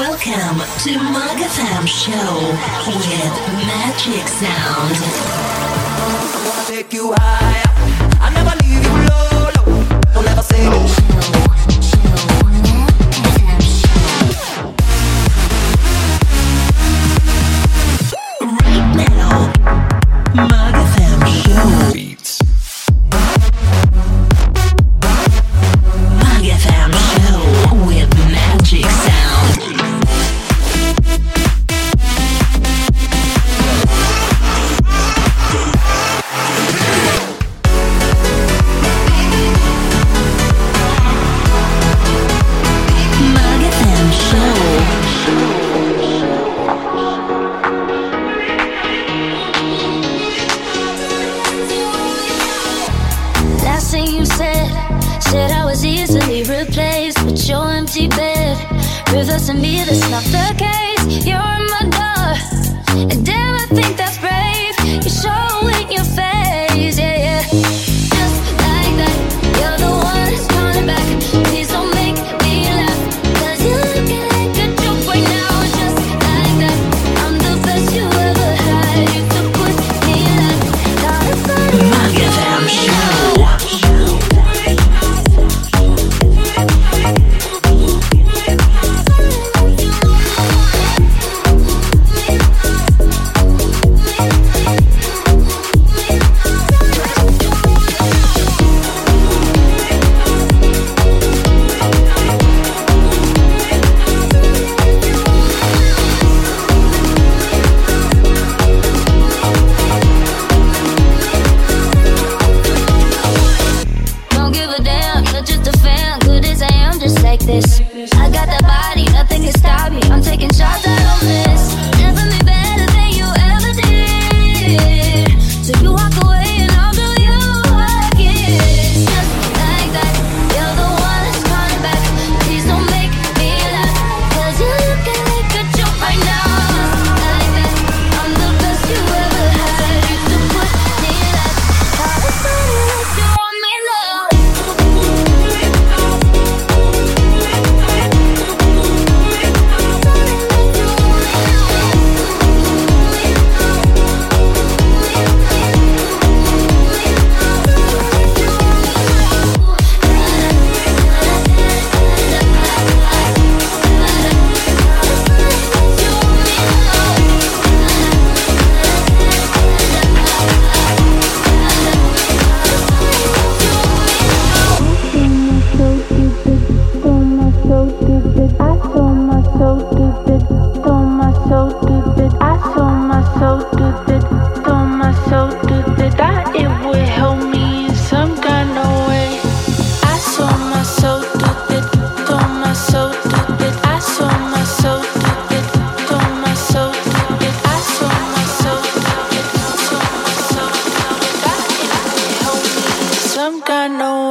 Welcome to MAG Show with Magic Sound. Take you. I never leave you low, low. Don't ever say. said I'm all, all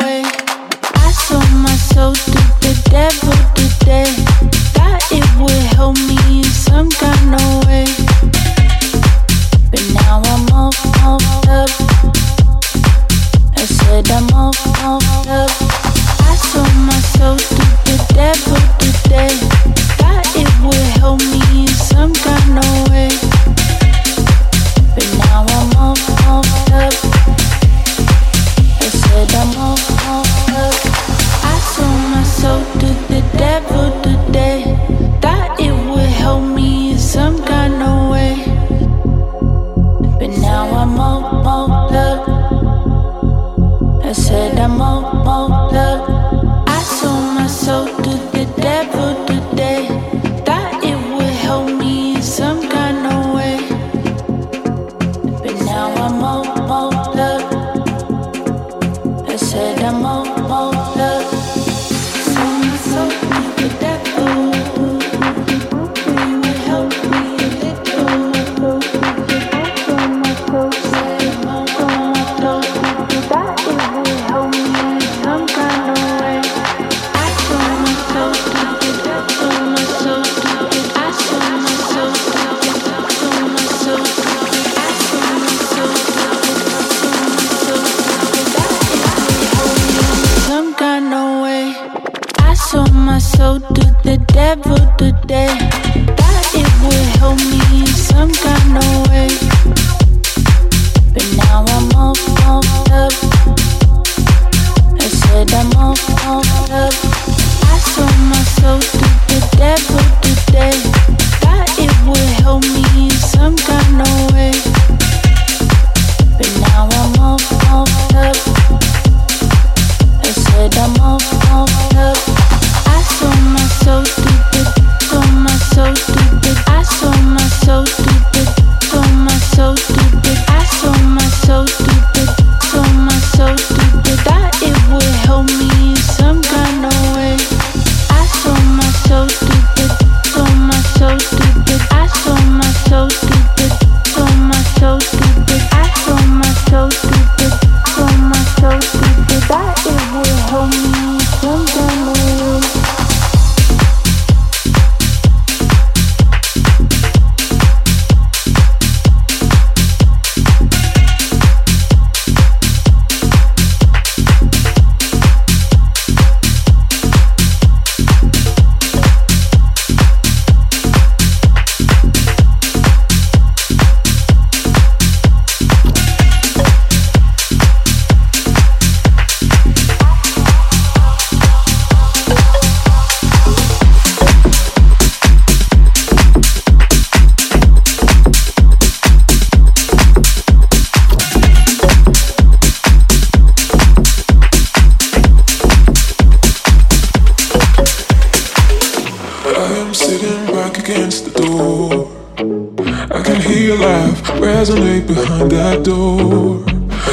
I can hear your laugh resonate behind that door.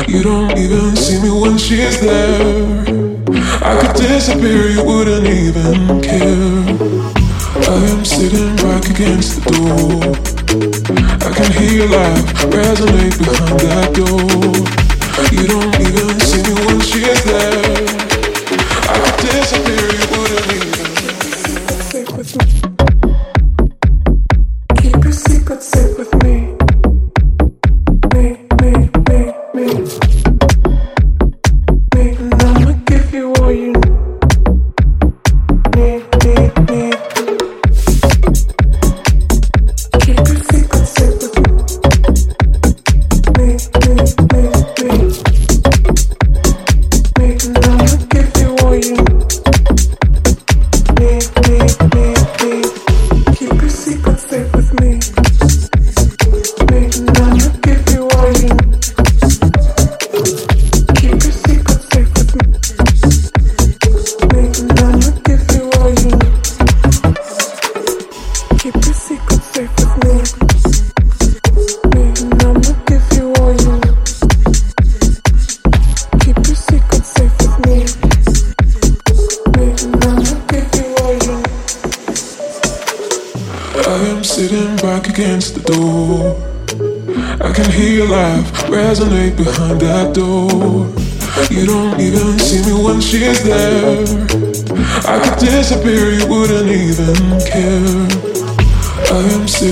You don't even see me when she's there. I could disappear, you wouldn't even care. I am sitting back against the door. I can hear your laugh resonate behind that door. You don't even see me when she's there. I could disappear, you wouldn't even.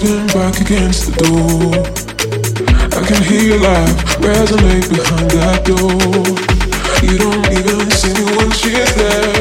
sitting back against the door. I can hear your laugh resonate behind that door. You don't even see me when she's there.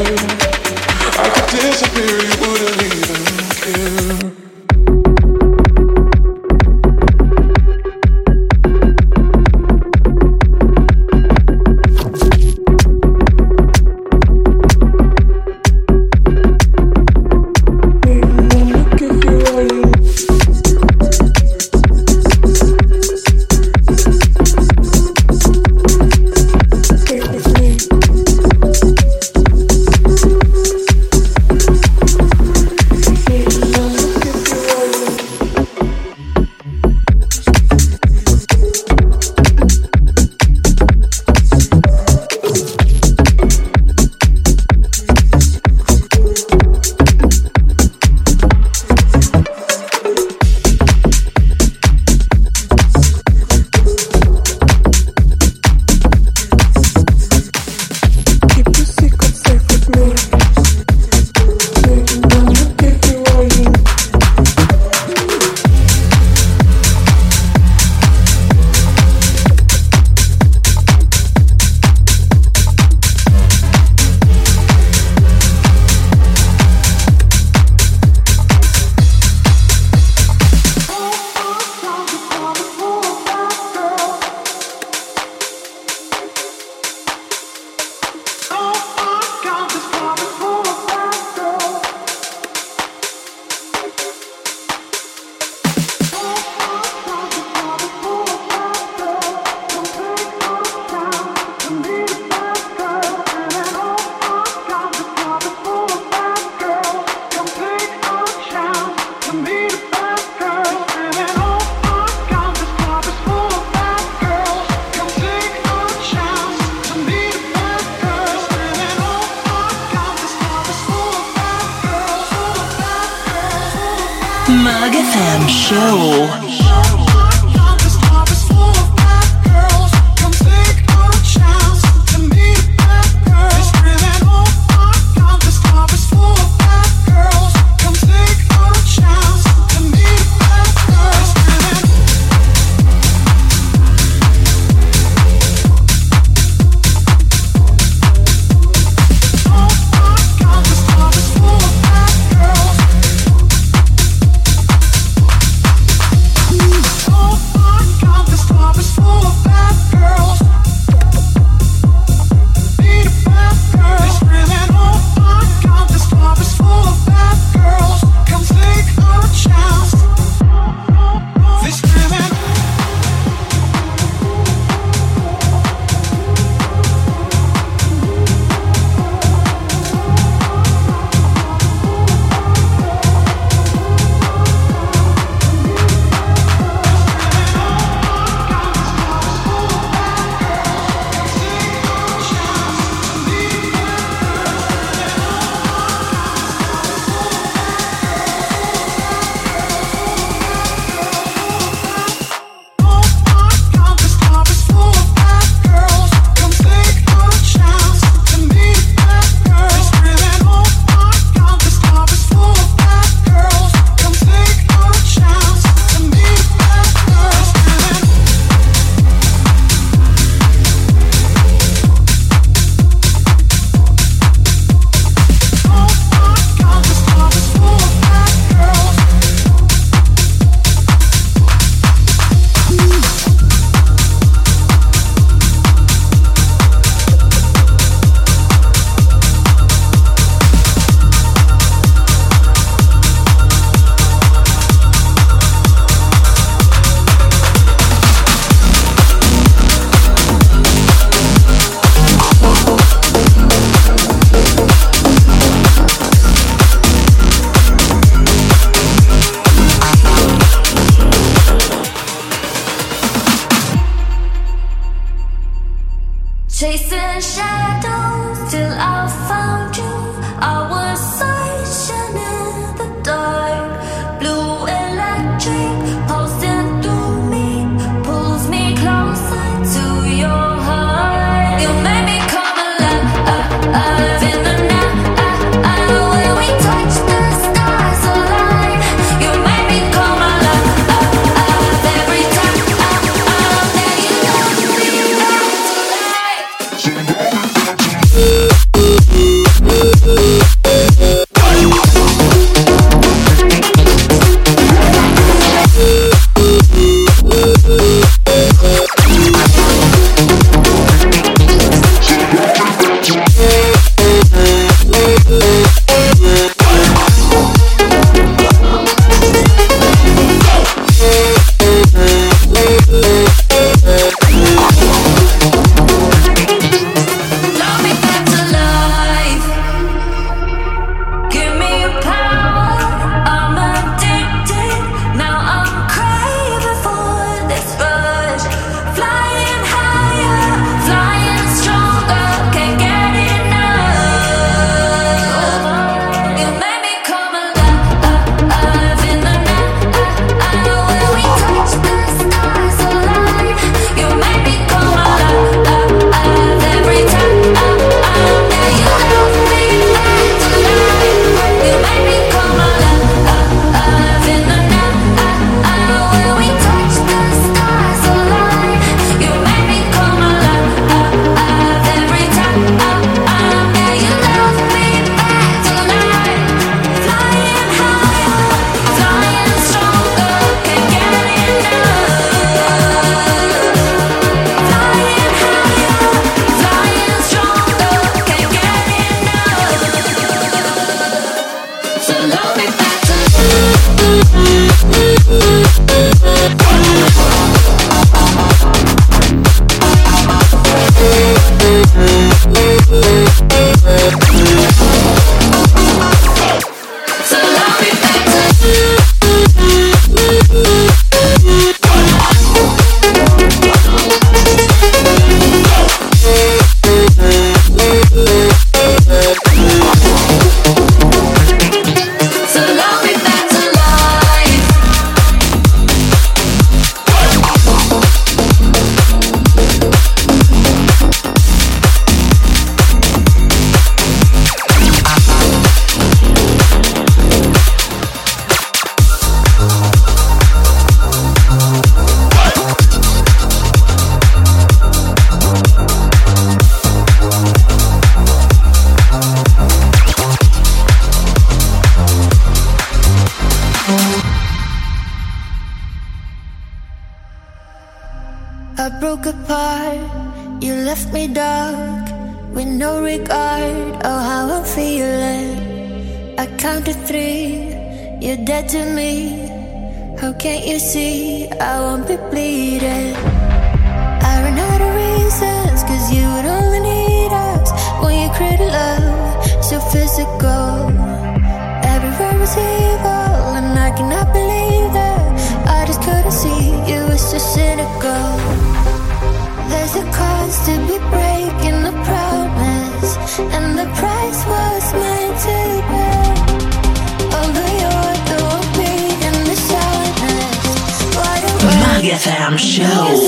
MAG FM Show.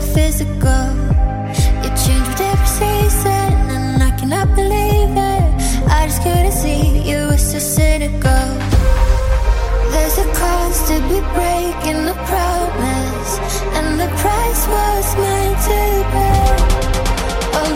so physical. You change with every season, and I cannot believe it. I just couldn't see you were so cynical. There's a cost to be breaking the promise, and the price was meant to pay. Oh,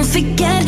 não se quer.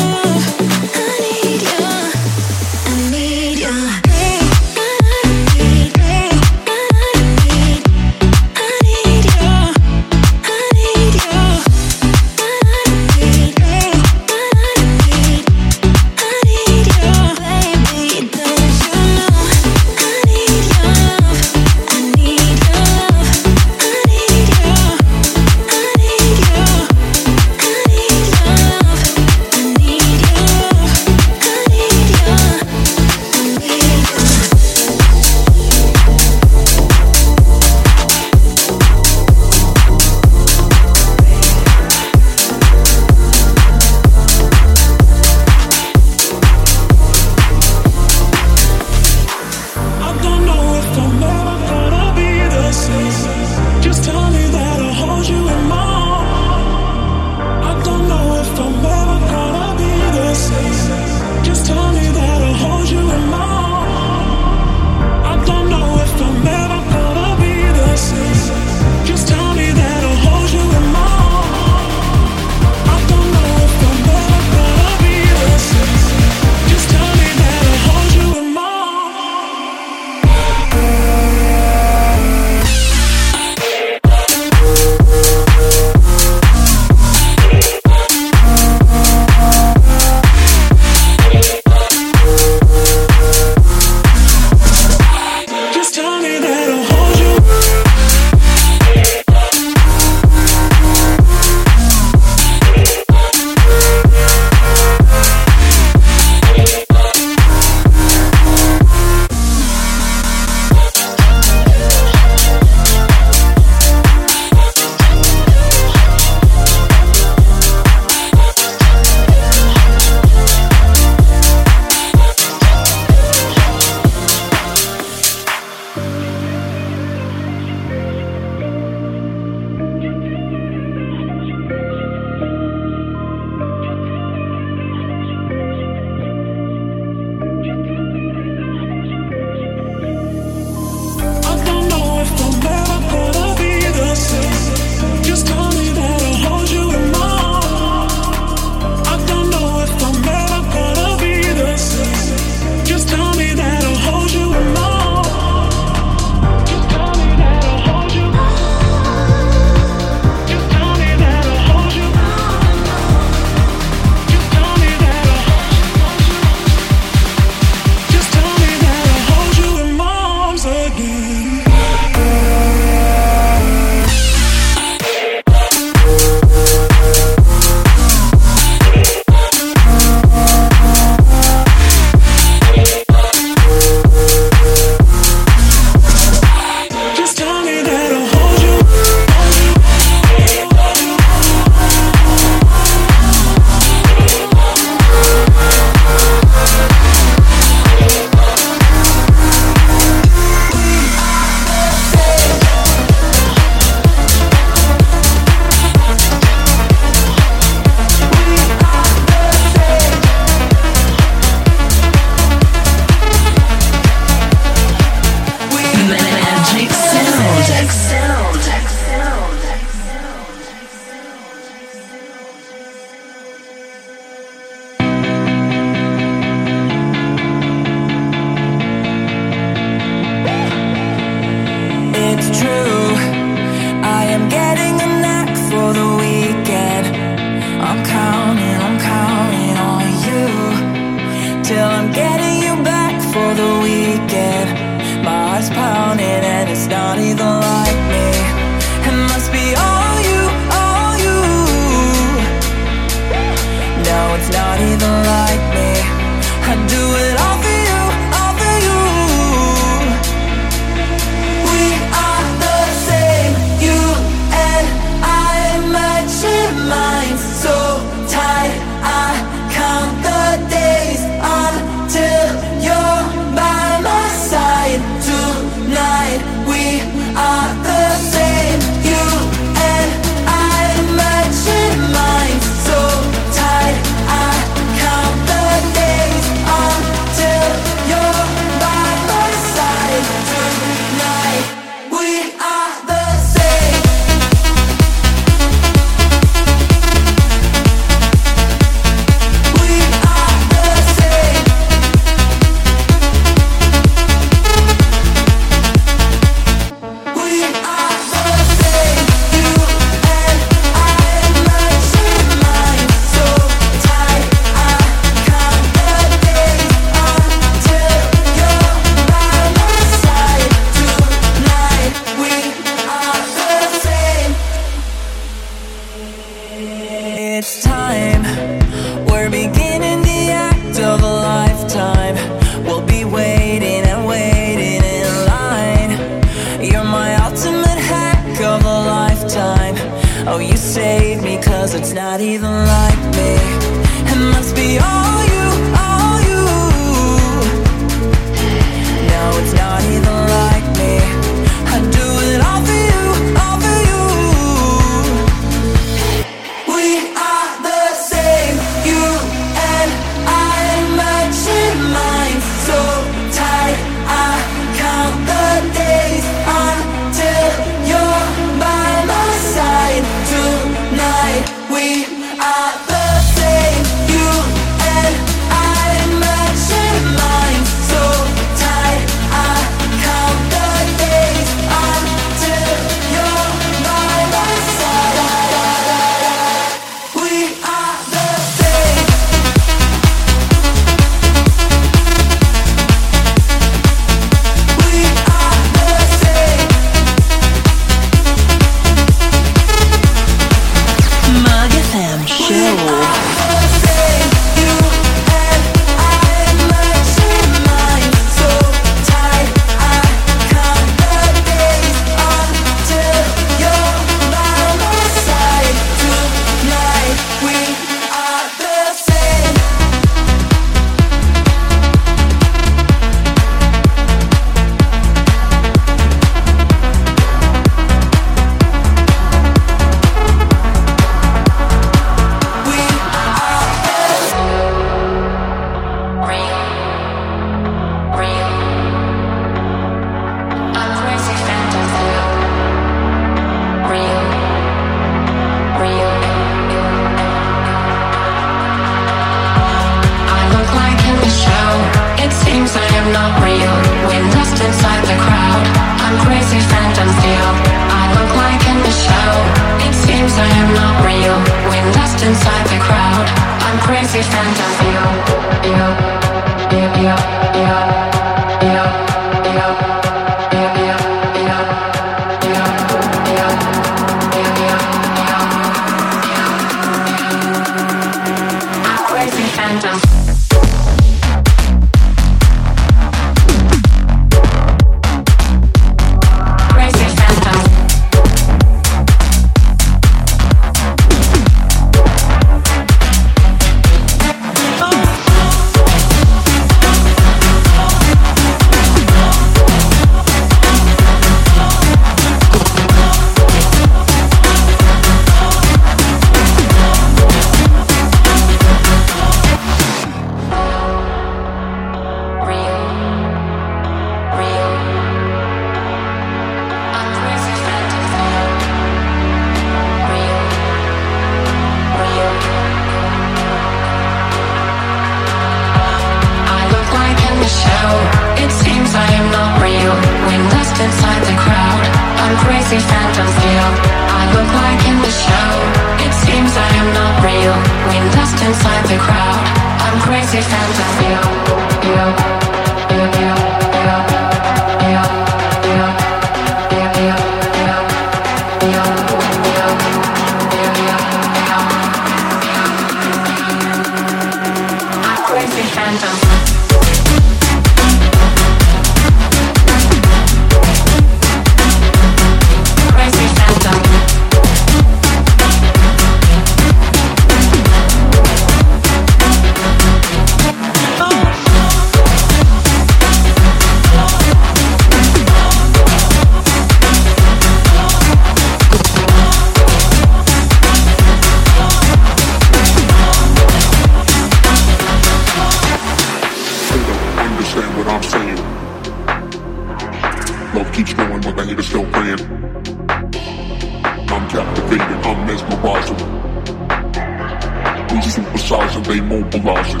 downsizing, they mobilizing.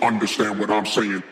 Understand what I'm saying.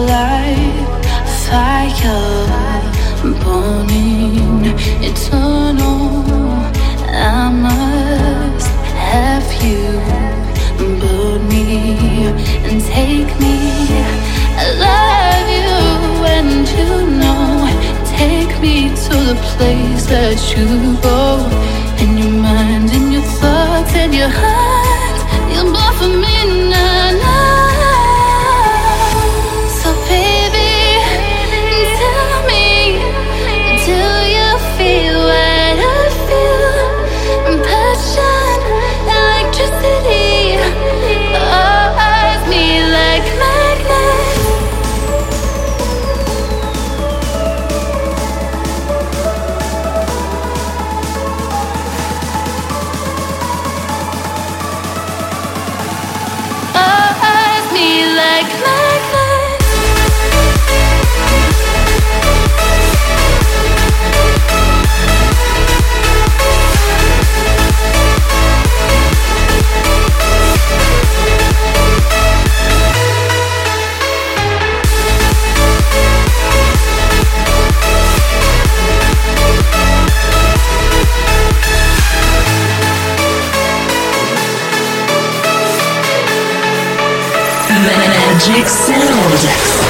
Like fire burning eternal. I must have you burn me and take me. I love you and you know. Take me to the place that you go. In your mind, in your thoughts, and your heart. You're for me Magic Sound.